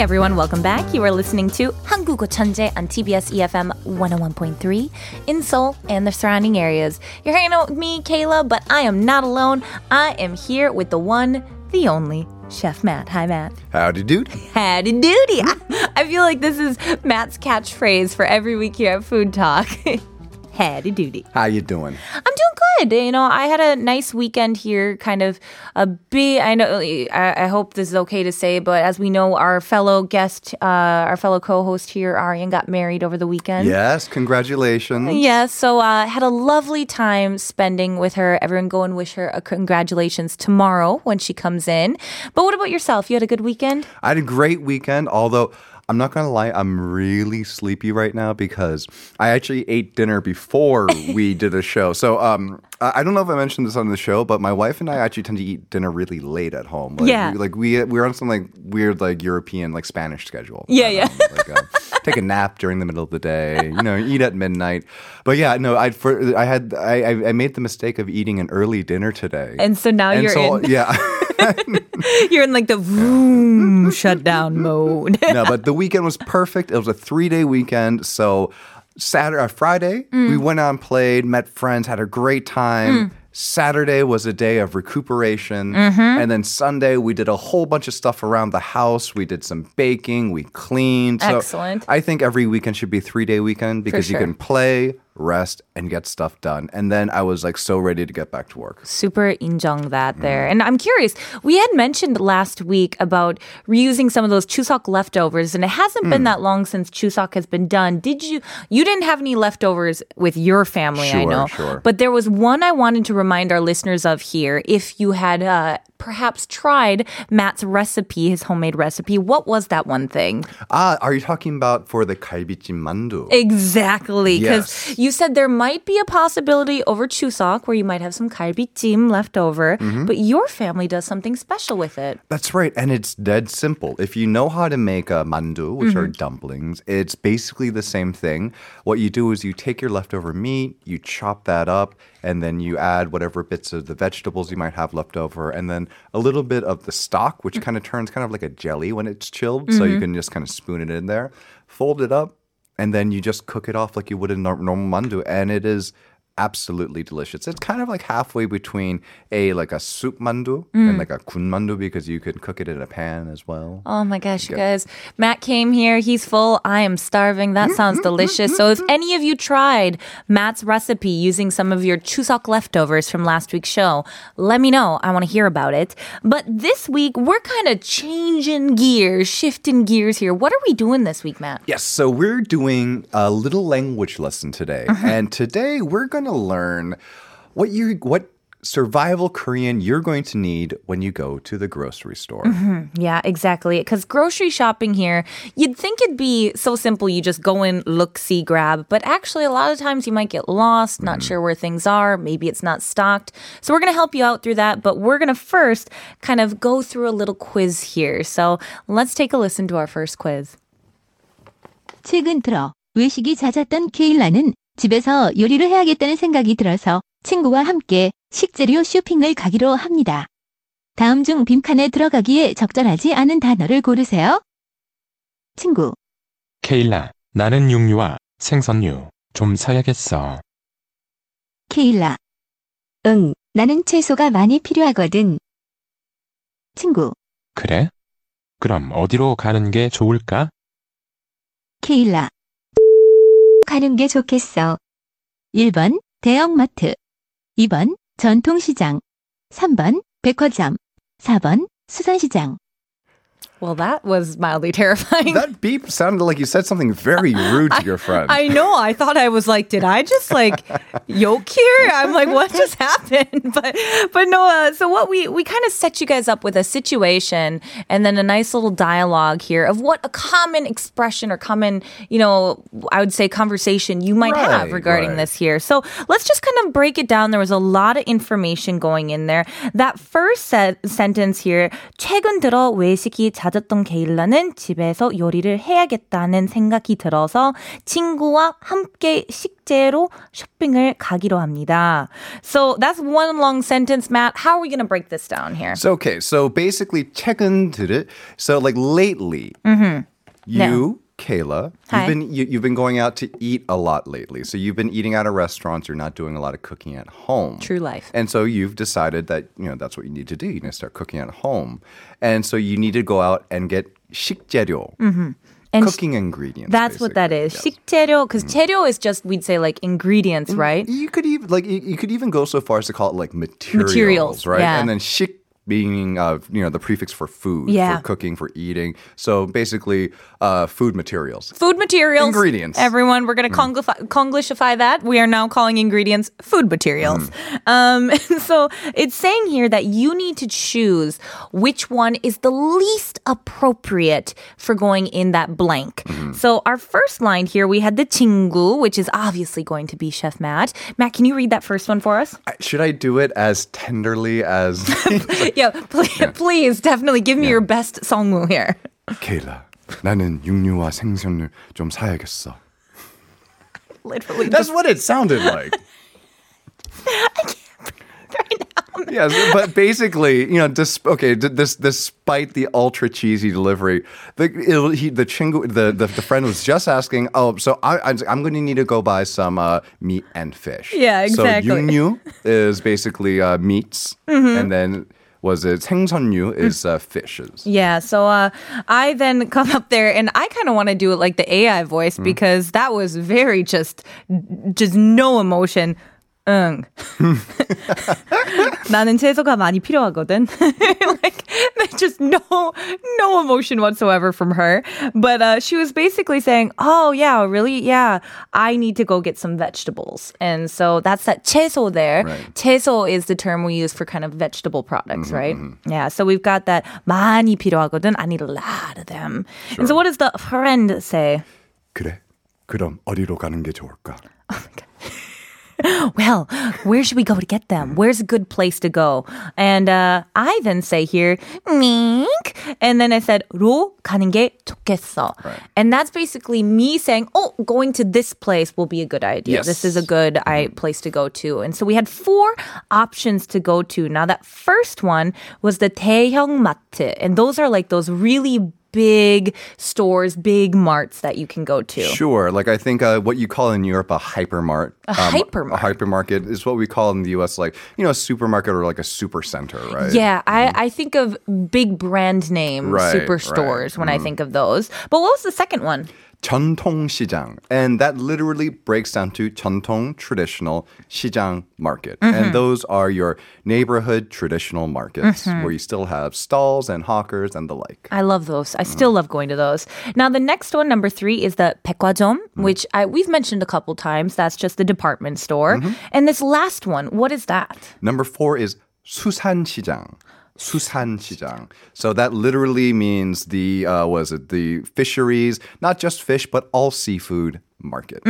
Everyone, welcome back. You are listening to Hangugo Chanje on TBS EFM 101.3 in Seoul and the surrounding areas. You're hanging out with me, Kayla, but I am not alone. I am here with the one, the only, Chef Matt. Hi, Matt. Howdy doody. Howdy doody. I feel like this is Matt's catchphrase for every week here at Food Talk. Doody. How you doing? I'm doing good. You know, I had a nice weekend here, kind of a bit. I know, I, I hope this is okay to say, but as we know, our fellow guest, uh, our fellow co host here, Aryan, got married over the weekend. Yes, congratulations. Yes, so uh, had a lovely time spending with her. Everyone go and wish her a congratulations tomorrow when she comes in. But what about yourself? You had a good weekend? I had a great weekend, although I'm not gonna lie, I'm really sleepy right now because I actually ate dinner before we did a show. So um, I don't know if I mentioned this on the show, but my wife and I actually tend to eat dinner really late at home. Like, Yeah. we, like we we're on some like weird like European like Spanish schedule. Yeah, Um, yeah. like, um, take a nap during the middle of the day. You know, eat at midnight. But yeah, no, I for I had I I I made the mistake of eating an early dinner today. And so now And you're so, in yeah. you're in like the vroom shutdown mode. no, but the weekend was perfect. It was a three day weekend. So Saturday, uh, Friday, mm. we went out and played, met friends, had a great time. Mm. Saturday was a day of recuperation. Mm-hmm. And then Sunday, we did a whole bunch of stuff around the house. We did some baking, we cleaned. So Excellent. I think every weekend should be a three day weekend because sure. you can play, rest, and get stuff done. And then I was like so ready to get back to work. super injong that there. And I'm curious, we had mentioned last week about reusing some of those Chuseok leftovers, and it hasn't been that long since Chuseok has been done. Did you, you didn't have any leftovers with your family, I know. sure. But there was one I wanted to remind our listeners of here. If you had uh, perhaps tried Matt's recipe, his homemade recipe, what was that one thing? Ah, are you talking about for the kalbichim mandu? Exactly, because Yes. you said there might be a possibility over Chuseok where you might have some kalbichim left over, Mm-hmm. but your family does something special with it. That's right, and it's dead simple. If you know how to make a mandu, which are dumplings, it's basically the same thing. What you do is you take your leftover meat, you chop that up, and then you add whatever bits of the vegetables you might have left over, and then a little bit of the stock, which mm. kind of turns kind of like a jelly when it's chilled. So you mm-hmm. can just kind of spoon it in there, fold it up, and then you just cook it off like you would a nor- normal mandu, and it is absolutely delicious. It's kind of like halfway between a like a soup mandu and mm. like a kun mandu because you can cook it in a pan as well. Oh my gosh, you guys. Matt came here. He's full. I am starving. That mm, sounds mm, delicious. So, if any of you tried Matt's recipe using some of your Chuseok leftovers from last week's show, let me know. I want to hear about it. But this week, we're kind of changing gears, shifting gears here. What are we doing this week, Matt? Yes, so we're doing a little language lesson today, mm-hmm. and today we're going to learn what you what survival Korean you're going to need when you go to the grocery store. Yeah, exactly. Because grocery shopping here, you'd think it'd be so simple. You just go in, look, see, grab. But actually, a lot of times you might get lost, not sure where things are. Maybe it's not stocked. So we're going to help you out through that. But we're going to first kind of go through a little quiz here. So let's take a listen to our first quiz. 최근 들어 외식이 잦았던 케일라는 집에서 요리를 해야겠다는 생각이 들어서 친구와 함께 식재료 쇼핑을 가기로 합니다. 다음 중 빈칸에 들어가기에 적절하지 않은 단어를 고르세요. 친구, 케일라, 나는 육류와 생선류 좀 사야겠어. 케일라. 응, 나는 채소가 많이 필요하거든. 친구, 그래? 그럼 어디로 가는 게 좋을까? 케일라. 가는 게 좋겠어. 1번 대형마트. 2번 전통시장. 3번 백화점. 4번 수산시장 Well, that was mildly terrifying. that beep sounded like you said something very rude to your friend. I know. I thought I was like, did I just like yoke here? I'm like, what just happened? But but no. Uh, so what we we kind of set you guys up with a situation and then a nice little dialogue here of what a common expression or common you know I would say conversation you might have Right, regarding right. this here. So let's just kind of break it down. There was a lot of information going in there. That first set, sentence here, 최근 들어 외식이 잦 잦았던 게일라는 집에서 요리를 해야겠다는 생각이 들어서 친구와 함께 식재로 쇼핑을 가기로 합니다. So that's one long sentence, Matt. How are we going to break this down here? So okay, so basically 최근 들을 so like lately you Kayla, Hi. you've been you, you've been going out to eat a lot lately. So you've been eating out of restaurants. You're not doing a lot of cooking at home. True life. And so you've decided that you know that's what you need to do. You need to start cooking at home, and so you need to go out and get 식재료, Mm-hmm. And sh- cooking ingredients. That's what that is. basically. Yes. 식재료, because 재료 is just, we'd say like ingredients, right? You could even like you, you could even go so far as to call it like materials, Materials, right? yeah. And then shik being uh, you know the prefix for food, Yeah. for cooking, for eating. So basically, uh, food materials. Food materials. Ingredients. Everyone, we're going to Konglify, Konglishify that. We are now calling ingredients food materials. Um, so it's saying here that you need to choose which one is the least appropriate for going in that blank. So our first line here, we had the 친구, which is obviously going to be Chef Matt. Matt, can you read that first one for us? Should I do it as tenderly as yeah, please, please definitely give me your best songmu here. 케일라? 나는 육류와 생선을 좀 사야겠어. Literally, That's what it sounded like. Yes, but basically, you know, dis- okay, d- this despite the ultra cheesy delivery, the it, he, the chingu, the, the the friend was just asking, oh, so I, I I'm going to need to go buy some uh, meat and fish. Yeah, exactly. Mm-hmm. So yungyu is basically uh, meats, and then was it 생선류 is uh, fishes. Yeah, so uh, I then come up there and I kind of want to do it like the AI voice because that was very just, just no emotion. 응. 나는 채소가 많이 필요하거든. like, there's just no, no emotion whatsoever from her. But uh, she was basically saying, "Oh yeah, really? Yeah, I need to go get some vegetables." And so that's that 채소 there. Right. 채소 is the term we use for kind of vegetable products, right? Yeah. So we've got that 많이 필요하거든. I need a lot of them. And so what does the friend say? 그래. 그럼 어디로 가는 게 좋을까? Well, where should we go to get them? Where's a good place to go? And uh, I then say here, mink. And then I said, 로 가는 게 좋겠어. And that's basically me saying, oh, going to this place will be a good idea. Yes. This is a good I, place to go to. And so we had four options to go to. Now, that first one was the 대형 마트. And those are like those really big stores, big marts that you can go to. Sure. Like I think uh, what you call in Europe a hypermart. A um, hypermart. A hypermarket is what we call in the US like, you know, a supermarket or like a super center, right? Yeah, I, mm-hmm. I think of big brand name Right, superstores right. when I mm. think of those. But what was the second one? 전통시장. And that literally breaks down to 전통 traditional 시장 market. Mm-hmm. And those are your neighborhood traditional markets where you still have stalls and hawkers and the like. I love those. I still love going to those. Now the next one, number three, is the 백화점, which I, we've mentioned a couple times. That's just the department store. And this last one, what is that? Number four is 수산시장. 수산시장. So that literally means the uh, was it the fisheries, not just fish, but all seafood market.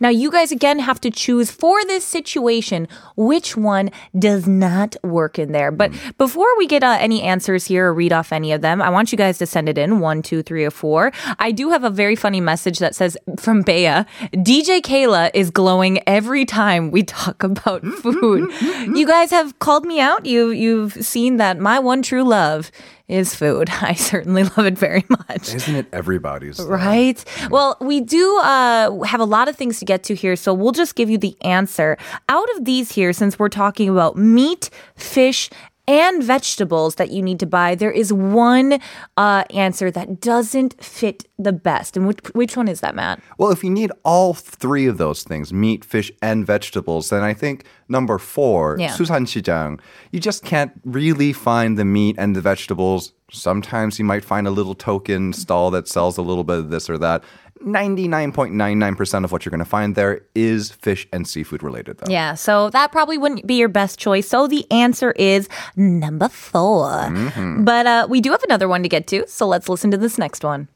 Now, you guys again have to choose for this situation which one does not work in there. But before we get uh, any answers here or read off any of them, I want you guys to send it in one, two, three, or four. I do have a very funny message that says from Bea DJ Kayla is glowing every time we talk about food. you guys have called me out. You, you've seen that my one true love is food. I certainly love it very much. Isn't it everybody's? though? Right. Well, we do uh, have a lot of things to get to here, so we'll just give you the answer. Out of these here, since we're talking about meat, fish, and vegetables that you need to buy, there is one uh, answer that doesn't fit the best. And which, which one is that, Matt? Well, if you need all three of those things, meat, fish, and vegetables, then I think number four, Yeah. 수산시장, you just can't really find the meat and the vegetables. Sometimes you might find a little token stall that sells a little bit of this or that. 99.99% of what you're going to find there is fish and seafood related, though. Yeah, so that probably wouldn't be your best choice. So the answer is number 4 But uh, we do have another one to get to, so let's listen to this next one.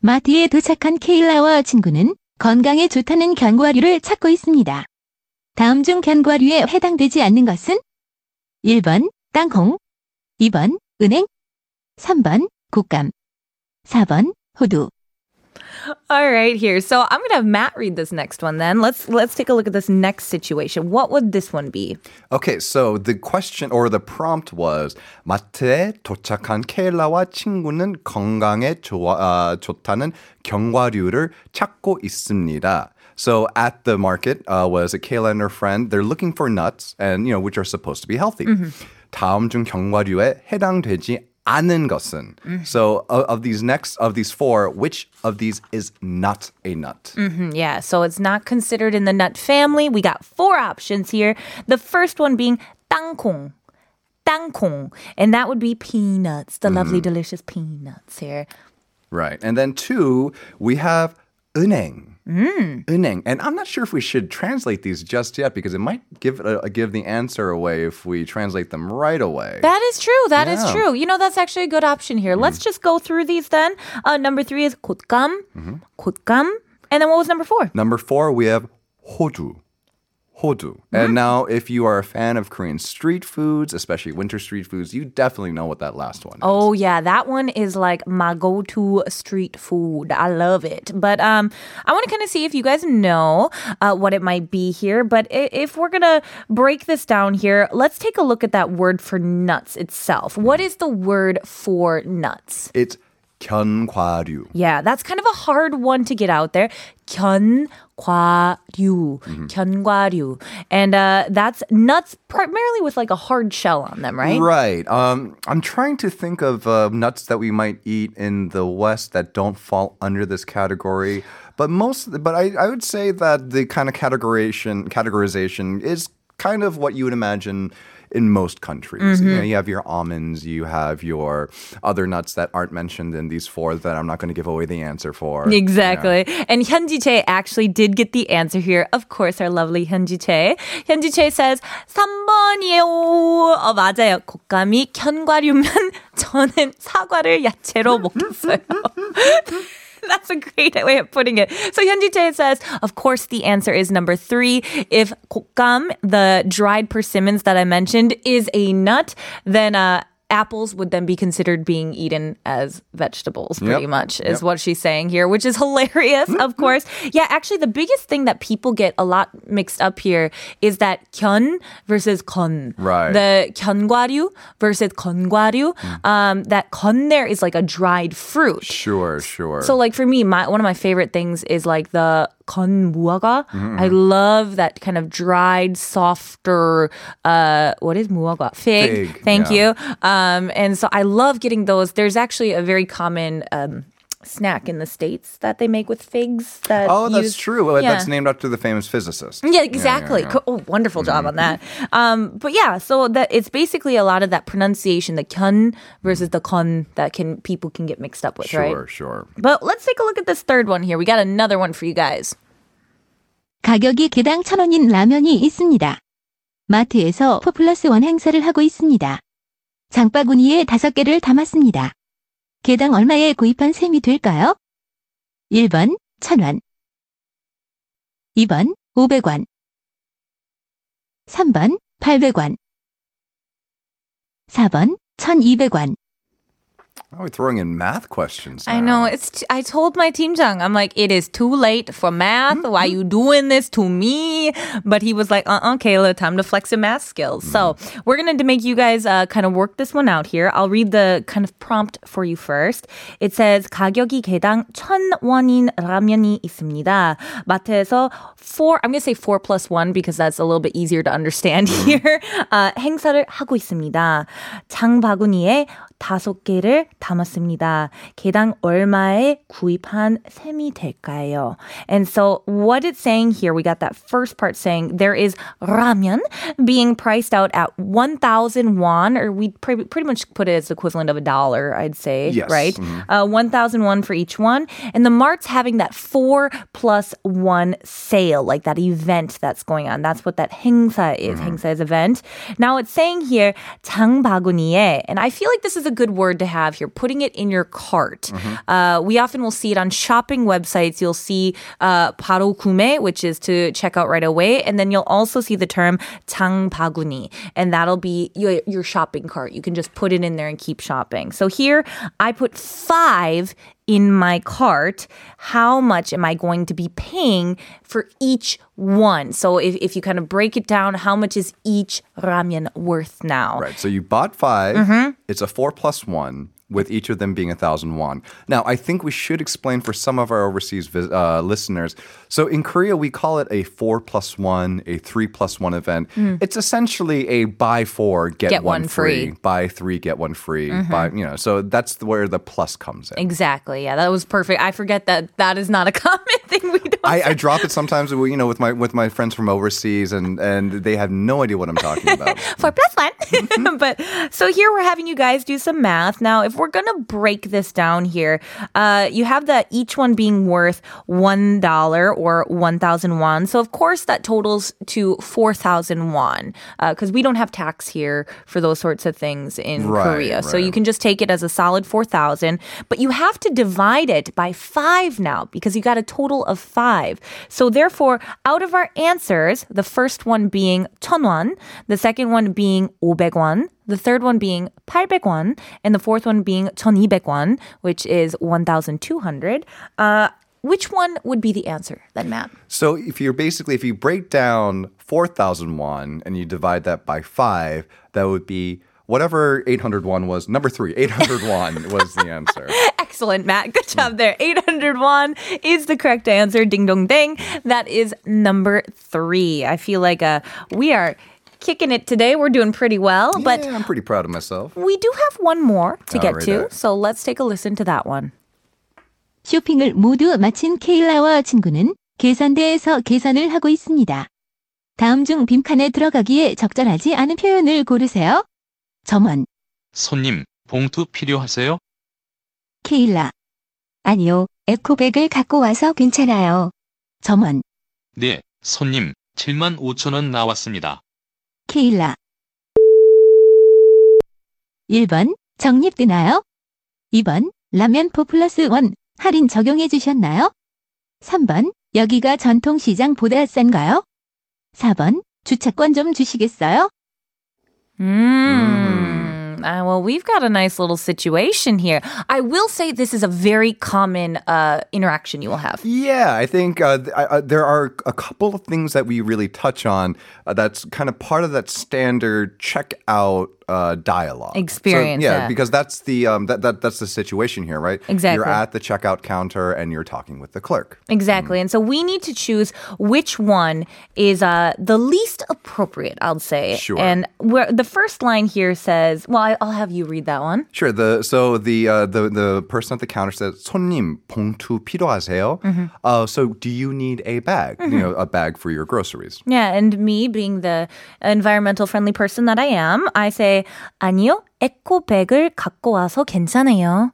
마트에 도착한 케일라와 친구는 건강에 좋다는 견과류를 찾고 있습니다. 다음 중 견과류에 해당되지 않는 것은 1번 땅콩, 2번 은행, 3번 곶감, 4번 호두. All right, here. So I'm gonna have Matt read this next one. Then let's let's take a look at this next situation. What would this one be? Okay, so the question or the prompt was 마트에 도착한 케일라와 친구는 건강에 좋아, uh, 좋다는 견과류를 찾고 있습니다. So at the market uh, was a Kayla and her friend. They're looking for nuts, and you know which are supposed to be healthy. Mm-hmm. 다음 중 견과류에 해당되지 않은 것은. So of, of these next of these four, which of these is not a nut? Hmm, Yeah, so it's not considered in the nut family. We got four options here. The first one being 땅콩. 땅콩. And that would be peanuts, the lovely, delicious peanuts here. Right. And then two, we have 은행. Uneng. And I'm not sure if we should translate these just yet because it might give uh, give the answer away if we translate them right away. That is true. That is Yeah. true. You know, that's actually a good option here. Let's just go through these then. Uh, number three is 곶감. 곶감. And then what was number four? Number four, we have hodu. Hodu. And now, if you are a fan of Korean street foods, especially winter street foods, you definitely know what that last one is. Oh yeah, that one is like my go-to street food. I love it. But um, I want to kind of see if you guys know uh, what it might be here. But i- if we're gonna break this down here, let's take a look at that word for nuts itself. What is the word for nuts? It's 견과류. Yeah, that's kind of a hard one to get out there. 견과류, 견과류, and uh, that's nuts primarily with like a hard shell on them, right? Right. Um, I'm trying to think of uh, nuts that we might eat in the West that don't fall under this category. But most, but I, I would say that the kind of categorization categorization is kind of what you would imagine in most countries. You, know, you have your almonds, you have your other nuts that aren't mentioned in these four that I'm not going to give away the answer for. Exactly. And Hyunji Che actually did get the answer here. Of course, our lovely Hyunji Che. Hyunji Che says 3번이에요. 어, 맞아요. 곶감이 견과류면 저는 사과를 야채로 먹겠어요. That's a great way of putting it. So Hyunji Che says, of course, the answer is number three. If 곶감, the dried persimmons that I mentioned, is a nut, then uh, apples would then be considered being eaten as vegetables, pretty Yep. much, is Yep. what she's saying here, which is hilarious, of course. Yeah, actually, the biggest thing that people get a lot mixed up here is that 견 versus 건. Right. The 견과류 versus 건과류. Um, that 건 there is like a dried fruit. Sure, sure. So like for me, my one of my favorite things is like the 건무화과. Mm. Mm-hmm. I love that kind of dried, softer. Uh, what is muaga? Fig. Fig. Thank yeah. you. Um, and so I love getting those. There's actually a very common. Um, snack in the states that they make with figs that oh, that's use- true. Well, Yeah. That's named after the famous physicist. Yeah, exactly. yeah. Co- Oh, wonderful job on that. Um, but yeah, so that it's basically a lot of that pronunciation, the kyun versus the kon that can people can get mixed up with, right? Sure, sure. But let's take a look at this third one here. We got another one for you guys. 가격이 개당 천 원인 라면이 있습니다. 마트에서 포플러스 원 행사를 하고 있습니다. 장바구니에 다섯 개를 담았습니다. 개당 얼마에 구입한 셈이 될까요? 1번 1000원. 2번 500원. 3번 800원. 4번 1200원 Oh, we're throwing in math questions. I now. know it's. T- I told my team Jung, I'm like, it is too late for math. Why Mm-hmm. you doing this to me? But he was like, uh, uh Kayla, time to flex your math skills. So Mm-hmm. we're gonna make you guys uh, kind of work this one out here. I'll read the kind of prompt for you first. It says 가격이 개당 천 원인 라면이 있습니다. 마트에서 four. I'm gonna say four plus one because that's a little bit easier to understand Mm-hmm. here. Uh, 행사를 하고 있습니다. 장바구니에 다섯 개를 담았습니다. 개당 얼마에 구입한 셈이 될까요? And so what it's saying here, we got that first part saying there is ramen being priced out at 1,000 won, or we pre- pretty much put it as the equivalent of a dollar, I'd say, Yes. right? Uh, 1,000 won for each one. And the mart's having that four plus one sale, like that event that's going on. That's what that 행사 is. 행사 is event. Now it's saying here, 장바구니에, and I feel like this is a good word to have here. Putting it in your cart. Uh, we often will see it on shopping websites. You'll see uh, 바로 구매, which is to check out right away, and then you'll also see the term 장바구니, and that'll be your, your shopping cart. You can just put it in there and keep shopping. So here, I put five in my cart, how much am I going to be paying for each one? So if, if you kind of break it down, how much is each ramen worth now? Right. So you bought 5 Mm-hmm. It's a four plus one, with each of them being a thousand won. Now, I think we should explain for some of our overseas vis- uh, listeners. So in Korea, we call it a four plus one, a three plus one event. It's essentially a buy four get, Mm. Get one, one free. Mm-hmm. buy three get one free. Buy, you know, so that's where the plus comes in. Exactly. Yeah, that was perfect. I forget that that is not a common we don't. I, I drop it sometimes, you know, with my with my friends from overseas, and and they have no idea what I'm talking about. for plus one. but so here we're having you guys do some math. Now, if we're gonna break this down here, uh, you have that each one being worth one dollar or one thousand won. So of course that totals to four thousand won because we don't have tax here for those sorts of things in Right, Korea. So you can just take it as a solid four thousand, but you have to divide it by five now because you got a total of five. So therefore, out of our answers, the first one being 천원, the second one being 500won, the third one being 800won, and the fourth one being 1200won, which is 1,200. Uh, which one would be the answer then, Matt? So if you're basically if you break down four thousand won and you divide that by five, that would be whatever eight hundred won was. Number three, eight hundred won was the answer. Excellent, Matt. Good job there. 801 is the correct answer. Ding dong ding. That is number three. I feel like uh, we are kicking it today. We're doing pretty well, but yeah, I'm pretty proud of myself. we do have one more to get to. So let's take a listen to that one. 쇼핑을 모두 마친 케일라와 친구는 계산대에서 계산을 하고 있습니다. 다음 중 빈칸에 들어가기에 적절하지 않은 표현을 고르세요. 점원, 손님, 봉투 필요하세요? 케일라. 아니요, 에코백을 갖고 와서 괜찮아요. 점원, 네, 손님, 7만 5천 원 나왔습니다. 케일라. 1번, 적립되나요? 2번, 라면 포 플러스 원 할인 적용해 주셨나요? 3번, 여기가 전통시장보다 싼가요? 4번, 주차권 좀 주시겠어요? Mm. Uh, well, we've got a nice little situation here. I will say this is a very common uh, interaction you will have. Yeah, I think uh, I, uh, there are a couple of things that we really touch on. Uh, that's kind of part of that standard checkout uh, dialogue So, Experience, yeah, yeah. because that's the um, that, that that's the situation here, right? Exactly. You're at the checkout counter and you're talking with the clerk. Exactly. And so we need to choose which one is uh, the least appropriate, I'll say. Sure. And where the first line here says, well, I- I'll have you read that one. Sure. The so the uh, the the person at the counter says, "손님 봉투 필요하세요?" Mm-hmm. Uh, so do you need a bag? You know, a bag for your groceries. Yeah. And me being the environmental friendly person that I am, I say, 아니요, 에코백을 갖고 와서 괜찮아요.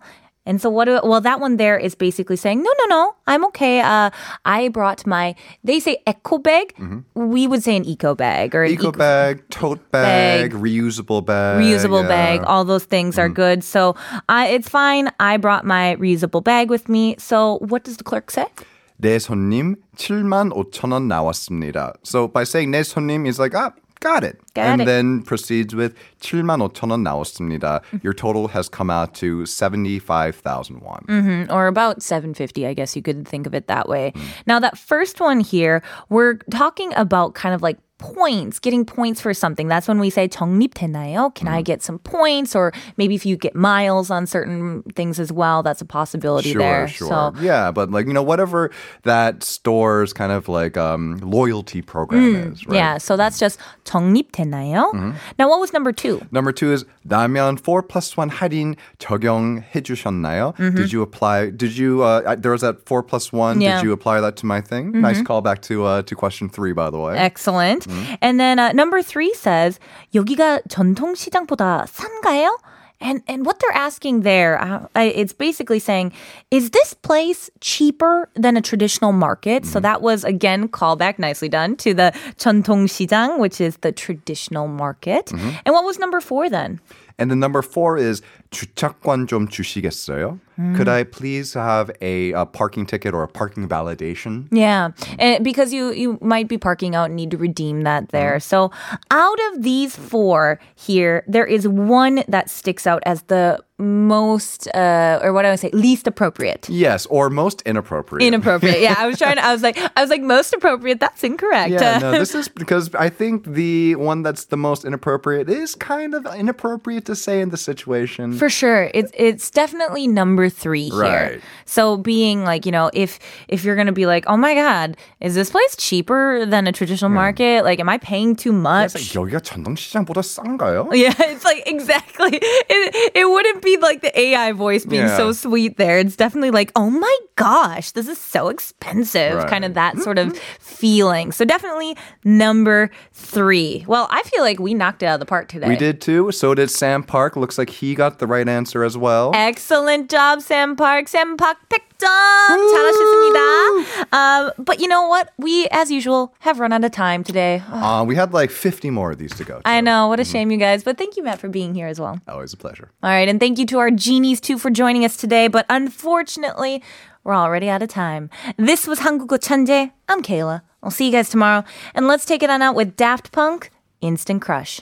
And so what? Do, well, that one there is basically saying, no, no, no, I'm okay. Uh, I brought my. They say eco bag. We would say an eco bag or an Mm-hmm. Eco bag, tote bag, Bag. reusable bag, reusable yeah. bag. All those things are good. So I, it's fine. I brought my reusable bag with me. So what does the clerk say? 내 손님 7만 5천 원 나왔습니다. So by saying 내 손님 is like, ah, got it. Got and it. then proceeds with 7만 5천 원 나왔습니다. Your total has come out to 75,000 won. Mm, or about 750 i guess you could think of it that way now that first one here we're talking about kind of like points getting points for something that's when we say 적립되나요 can i get some points or maybe if you get miles on certain things as well that's a possibility Sure, there sure. so yeah, but like, you know, whatever that store's kind of like um, loyalty program is, right? Mm, yeah so that's just 적립되나요 now what was number two Number two is 라면 4 plus 1 할인 적용해 주셨나요? Did you apply, did you, uh, I- there was that 4 plus 1. Yeah. Did you apply that to my thing? Nice callback to, uh, to question three, by the way. Excellent. And then uh, number three says 여기가 전통시장보다 싼가요? And and what they're asking there, uh, I- it's basically saying, is this place cheaper than a traditional market? So that was again callback, nicely done to the 전통시장, which is the traditional market. And what was number four then? And the number four is 주차권 좀 주시겠어요? Could I please have a, a parking ticket or a parking validation? Yeah, and because you you might be parking out and need to redeem that there. Uh-huh. So out of these four here, there is one that sticks out as the most, uh, or what I would say, least appropriate. Yes, or most inappropriate. Inappropriate. Yeah, I was trying to. I was like, I was like, most appropriate. That's incorrect. Yeah, no, this is because I think the one that's the most inappropriate is kind of inappropriate to say in the situation. For sure. It's it's definitely number three here. Right. So being like, you know, if if you're gonna be like, oh my God, is this place cheaper than a traditional market? Like, am I paying too much? It's like, 여기가 전통시장보다 싼가요? yeah, it's like exactly. It, it wouldn't be like the AI voice being Yeah. so sweet there. It's definitely like, oh my gosh, this is so expensive. Right. Kind of that sort of mm-hmm. feeling. So definitely number three. Well, I feel like we knocked it out of the park today. We did too. So did Sam Park. Looks like he got the right answer as well. Excellent job, Sam Park. Sam Park 픽점 잘하셨습니다. Um, but you know what? We, as usual, have run out of time today. Uh, we had like 50 more of these to go. I too. know. What a shame, you guys. But thank you, Matt, for being here as well. Always a pleasure. All right. And thank you to our genies, too, for joining us today. But unfortunately, we're already out of time. This was 한국어 천재. I'm Kayla. I'll see you guys tomorrow. And let's take it on out with Daft Punk, Instant Crush.